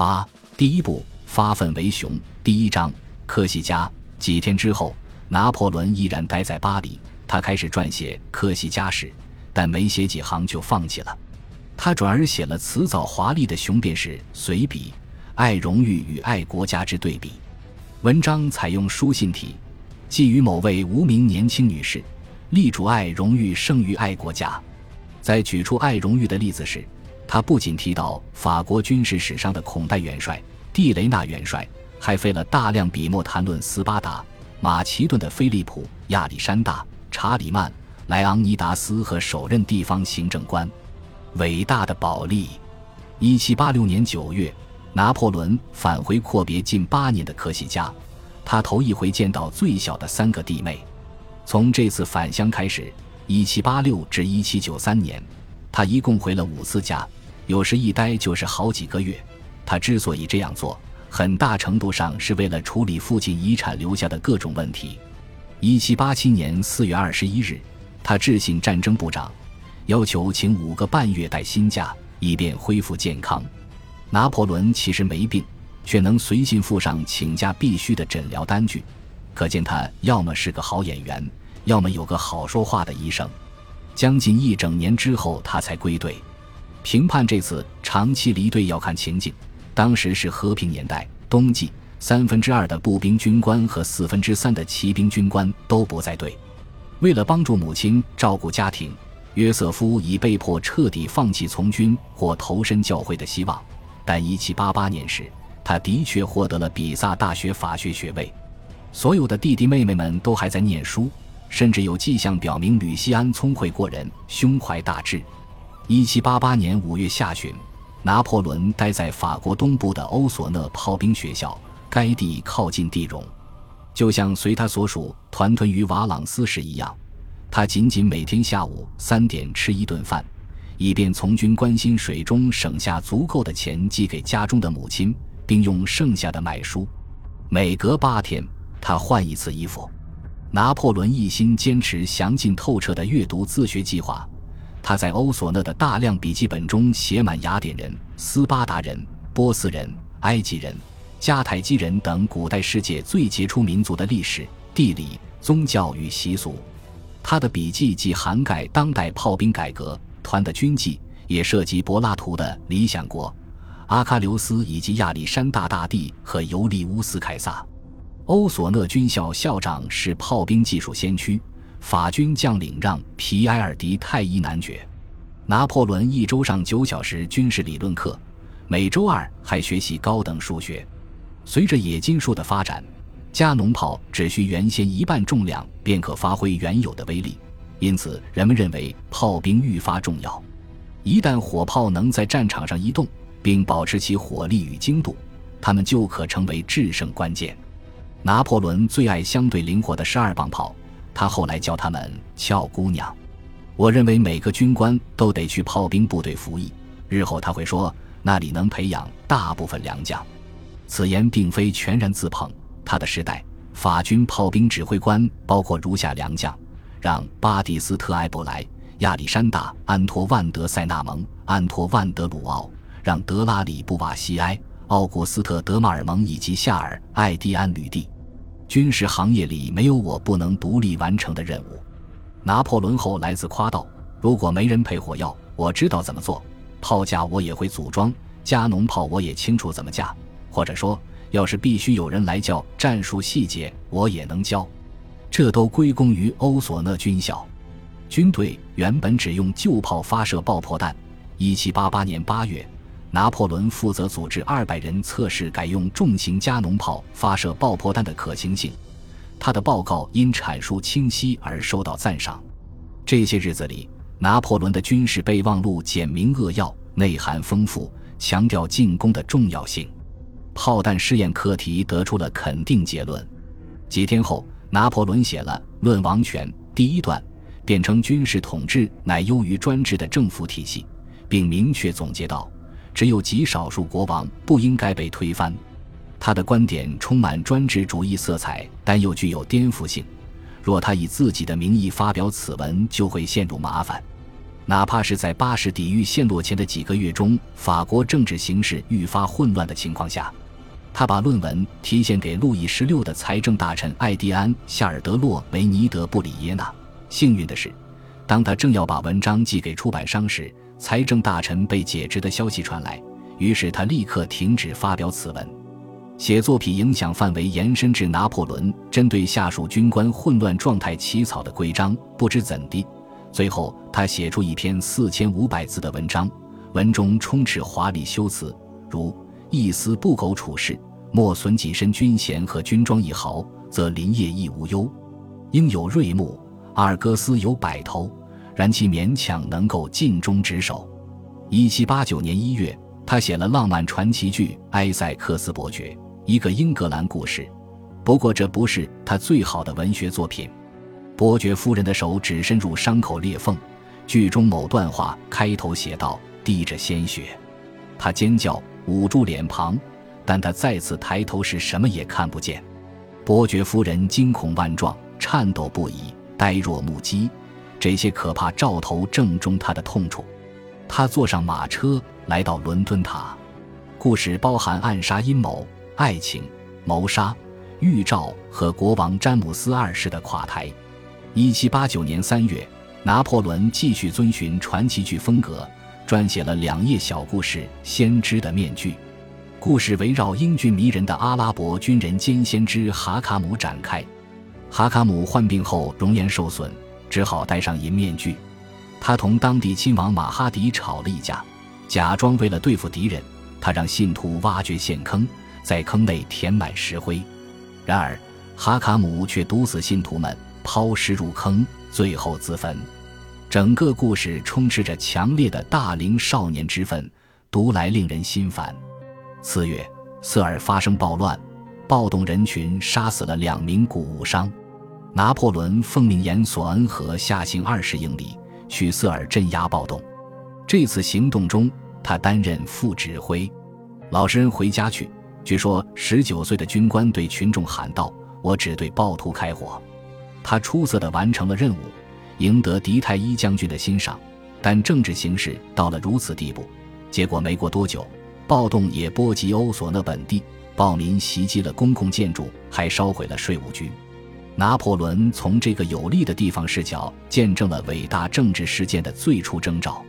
八第一部发愤为雄。第一章科西嘉。几天之后，拿破仑依然待在巴黎，他开始撰写科西嘉史，但没写几行就放弃了。他转而写了辞藻华丽的雄辩式随笔《爱荣誉与爱国家之对比》。文章采用书信体，寄予某位无名年轻女士，力主爱荣誉胜于爱国家。在举出爱荣誉的例子时，他不仅提到法国军事史上的孔代元帅、蒂雷纳元帅，还费了大量笔墨谈论斯巴达、马其顿的菲利普、亚历山大、查理曼、莱昂尼达斯和首任地方行政官。伟大的保利。一七八六年九月，拿破仑返回阔别近八年的科西嘉，他头一回见到最小的三个弟妹。从这次返乡开始，一七八六至一七九三年，他一共回了五次家，有时一待就是好几个月。他之所以这样做，很大程度上是为了处理父亲遗产留下的各种问题。一七八七年四月二十一日，他致信战争部长。要求请五个半月带薪假，以便恢复健康。拿破仑其实没病，却能随信附上请假必须的诊疗单据，可见他要么是个好演员，要么有个好说话的医生。将近一整年之后，他才归队。评判这次长期离队要看情境。当时是和平年代，冬季，三分之二的步兵军官和四分之三的骑兵军官都不在队。为了帮助母亲照顾家庭。约瑟夫已被迫彻底放弃从军或投身教会的希望，但1788年时，他的确获得了比萨大学法学学位。所有的弟弟妹妹们都还在念书，甚至有迹象表明吕西安聪慧过人，胸怀大志。1788年5月下旬，拿破仑待在法国东部的欧索讷炮兵学校，该地靠近地荣，就像随他所属团屯于瓦朗斯时一样。他仅仅每天下午三点吃一顿饭，以便从军关心水中省下足够的钱寄给家中的母亲，并用剩下的买书。每隔八天，他换一次衣服。拿破仑一心坚持详尽透彻的阅读自学计划。他在欧索讷的大量笔记本中写满雅典人、斯巴达人、波斯人、埃及人、迦太基人等古代世界最杰出民族的历史、地理、宗教与习俗。他的笔记既涵盖当代炮兵改革团的军纪，也涉及柏拉图的《理想国》、阿喀琉斯以及亚历山大大帝和尤利乌斯凯撒。欧索讷军校校长是炮兵技术先驱法军将领让·皮埃尔迪泰伊男爵。拿破仑一周上九小时军事理论课，每周二还学习高等数学。随着冶金术的发展。加农炮只需原先一半重量便可发挥原有的威力，因此人们认为炮兵愈发重要。一旦火炮能在战场上移动，并保持其火力与精度，它们就可成为制胜关键。拿破仑最爱相对灵活的十二磅炮，他后来叫他们“俏姑娘”。我认为每个军官都得去炮兵部队服役，日后他会说那里能培养大部分良将。此言并非全然自捧。他的时代，法军炮兵指挥官包括如下良将：让·巴蒂斯特·埃伯莱、亚历山大·安托万·德塞纳蒙、安托万·德鲁奥、让·德拉里·布瓦西埃、奥古斯特·德马尔蒙以及夏尔·艾蒂安·吕蒂。军事行业里没有我不能独立完成的任务。拿破仑后来自夸道：“如果没人配火药，我知道怎么做；炮架我也会组装，加农炮我也清楚怎么架。”或者说。要是必须有人来教战术细节，我也能教。这都归功于欧索讷军校。军队原本只用旧炮发射爆破弹。1788年8月，拿破仑负责组织200人测试改用重型加农炮发射爆破弹的可行性。他的报告因阐述清晰而受到赞赏。这些日子里，拿破仑的军事备忘录简明扼要，内涵丰富，强调进攻的重要性。炮弹试验课题得出了肯定结论。几天后，拿破仑写了《论王权》第一段，辩称军事统治乃优于专制的政府体系，并明确总结道：只有极少数国王不应该被推翻。他的观点充满专制主义色彩，但又具有颠覆性。若他以自己的名义发表此文，就会陷入麻烦。哪怕是在巴士底狱陷落前的几个月中，法国政治形势愈发混乱的情况下，他把论文提献给路易十六的财政大臣艾蒂安·夏尔德洛维尼德布里耶纳。幸运的是，当他正要把文章寄给出版商时，财政大臣被解职的消息传来，于是他立刻停止发表此文。写作品影响范围延伸至拿破仑针对下属军官混乱状态起草的规章。不知怎地，最后他写出一篇四千五百字的文章，文中充斥华丽修辞，如“一丝不苟处事，莫损己身军衔和军装一毫，则林业亦无忧。应有瑞木，阿尔戈斯有百头，然其勉强能够尽忠职守。”一七八九年一月，他写了浪漫传奇剧《埃塞克斯伯爵》。一个英格兰故事，不过这不是他最好的文学作品。伯爵夫人的手指伸入伤口裂缝，剧中某段话开头写道：“滴着鲜血。”他尖叫，捂住脸庞，但他再次抬头时什么也看不见。伯爵夫人惊恐万状，颤抖不已，呆若木鸡。这些可怕兆头正中他的痛处。他坐上马车，来到伦敦塔。故事包含暗杀阴谋。爱情、谋杀、预兆和国王詹姆斯二世的垮台。一七八九年三月，拿破仑继续遵循传奇剧风格，撰写了两页小故事《先知的面具》。故事围绕英俊迷人的阿拉伯军人兼先知哈卡姆展开。哈卡姆患病后容颜受损，只好戴上银面具。他同当地亲王马哈迪吵了一架，假装为了对付敌人，他让信徒挖掘陷坑。在坑内填满石灰，然而哈卡姆却毒死信徒们，抛尸入坑，最后自焚。整个故事充斥着强烈的大龄少年之愤，读来令人心烦。次月，瑟尔发生暴乱，暴动人群杀死了两名谷物商。拿破仑奉命沿索恩河下行二十英里，去瑟尔镇压暴动。这次行动中，他担任副指挥。老实人回家去。据说，十九岁的军官对群众喊道：“我只对暴徒开火。”他出色地完成了任务，赢得迪泰伊将军的欣赏。但政治形势到了如此地步，结果没过多久，暴动也波及欧索讷本地，暴民袭击了公共建筑，还烧毁了税务局。拿破仑从这个有利的地方视角，见证了伟大政治事件的最初征兆。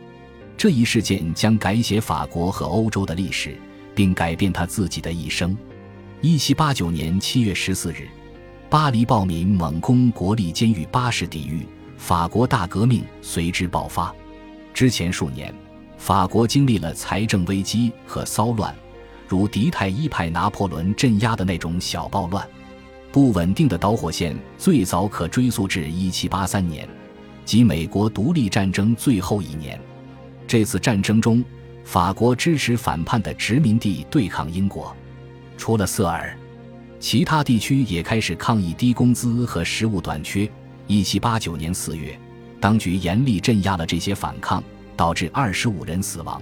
这一事件将改写法国和欧洲的历史。并改变他自己的一生。一七八九年七月十四日，巴黎暴民猛攻国立监狱巴士底狱，法国大革命随之爆发。之前数年，法国经历了财政危机和骚乱，如迪泰一派拿破仑镇压的那种小暴乱。不稳定的导火线最早可追溯至一七八三年，即美国独立战争最后一年。这次战争中。法国支持反叛的殖民地对抗英国，除了瑟尔，其他地区也开始抗议低工资和食物短缺。一七八九年四月，当局严厉镇压了这些反抗，导致二十五人死亡。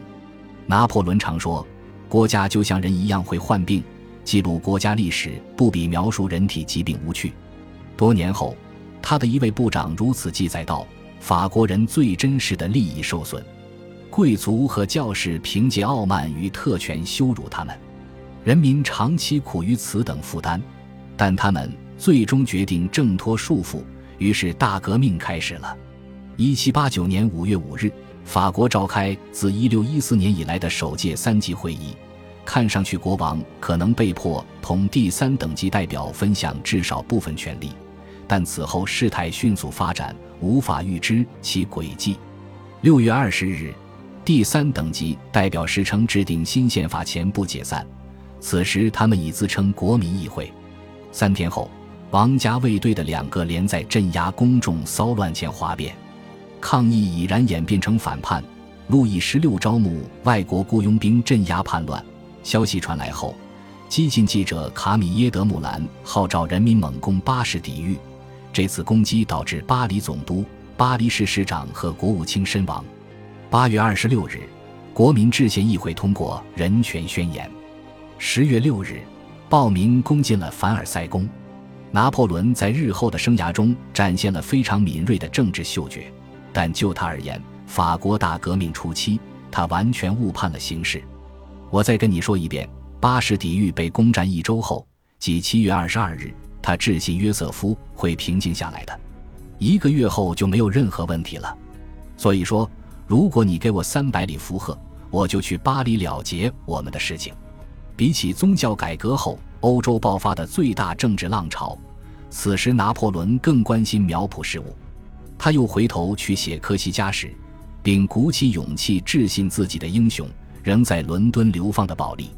拿破仑常说：“国家就像人一样会患病，记录国家历史不比描述人体疾病无趣。”多年后，他的一位部长如此记载道：“法国人最真实的利益受损。”贵族和教士凭借傲慢与特权羞辱他们，人民长期苦于此等负担，但他们最终决定挣脱束缚，于是大革命开始了。一七八九年五月五日，法国召开自一六一四年以来的首届三级会议，看上去国王可能被迫同第三等级代表分享至少部分权力，但此后事态迅速发展，无法预知其轨迹。六月二十日。第三等级代表时称制定新宪法前不解散，此时他们已自称国民议会。三天后，王家卫队的两个连在镇压公众骚乱前哗变，抗议已然演变成反叛。路易十六招募外国雇佣兵镇压叛乱。消息传来后，激进记者卡米耶德穆兰号召人民猛攻巴士底狱。这次攻击导致巴黎总督、巴黎市市长和国务卿身亡。八月二十六日，国民制宪议会通过人权宣言。十月六日，暴民攻进了凡尔赛宫。拿破仑在日后的生涯中展现了非常敏锐的政治嗅觉，但就他而言，法国大革命初期，他完全误判了形势。我再跟你说一遍，巴士底狱被攻占一周后，即七月二十二日，他致信约瑟夫会平静下来的。一个月后就没有任何问题了。所以说，如果你给我三百里符赫，我就去巴黎了结我们的事情。比起宗教改革后欧洲爆发的最大政治浪潮，此时拿破仑更关心苗圃事务。他又回头去写科西嘉史，并鼓起勇气致信自己的英雄，仍在伦敦流放的保利。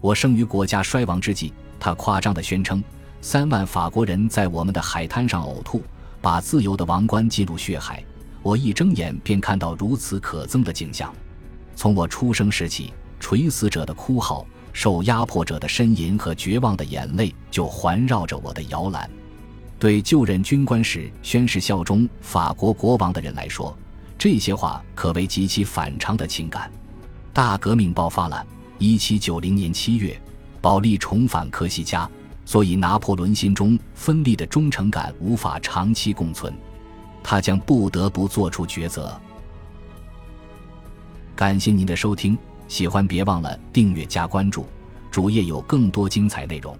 我生于国家衰亡之际，他夸张地宣称：三万法国人在我们的海滩上呕吐，把自由的王冠进入血海。我一睁眼便看到如此可憎的景象。从我出生时起，垂死者的哭号、受压迫者的呻吟和绝望的眼泪就环绕着我的摇篮。对就任军官时宣誓效忠法国国王的人来说，这些话可谓极其反常的情感。大革命爆发了，一七九零年七月，保利重返科西嘉，所以拿破仑心中分立的忠诚感无法长期共存，他将不得不做出抉择。感谢您的收听，喜欢别忘了订阅加关注，主页有更多精彩内容。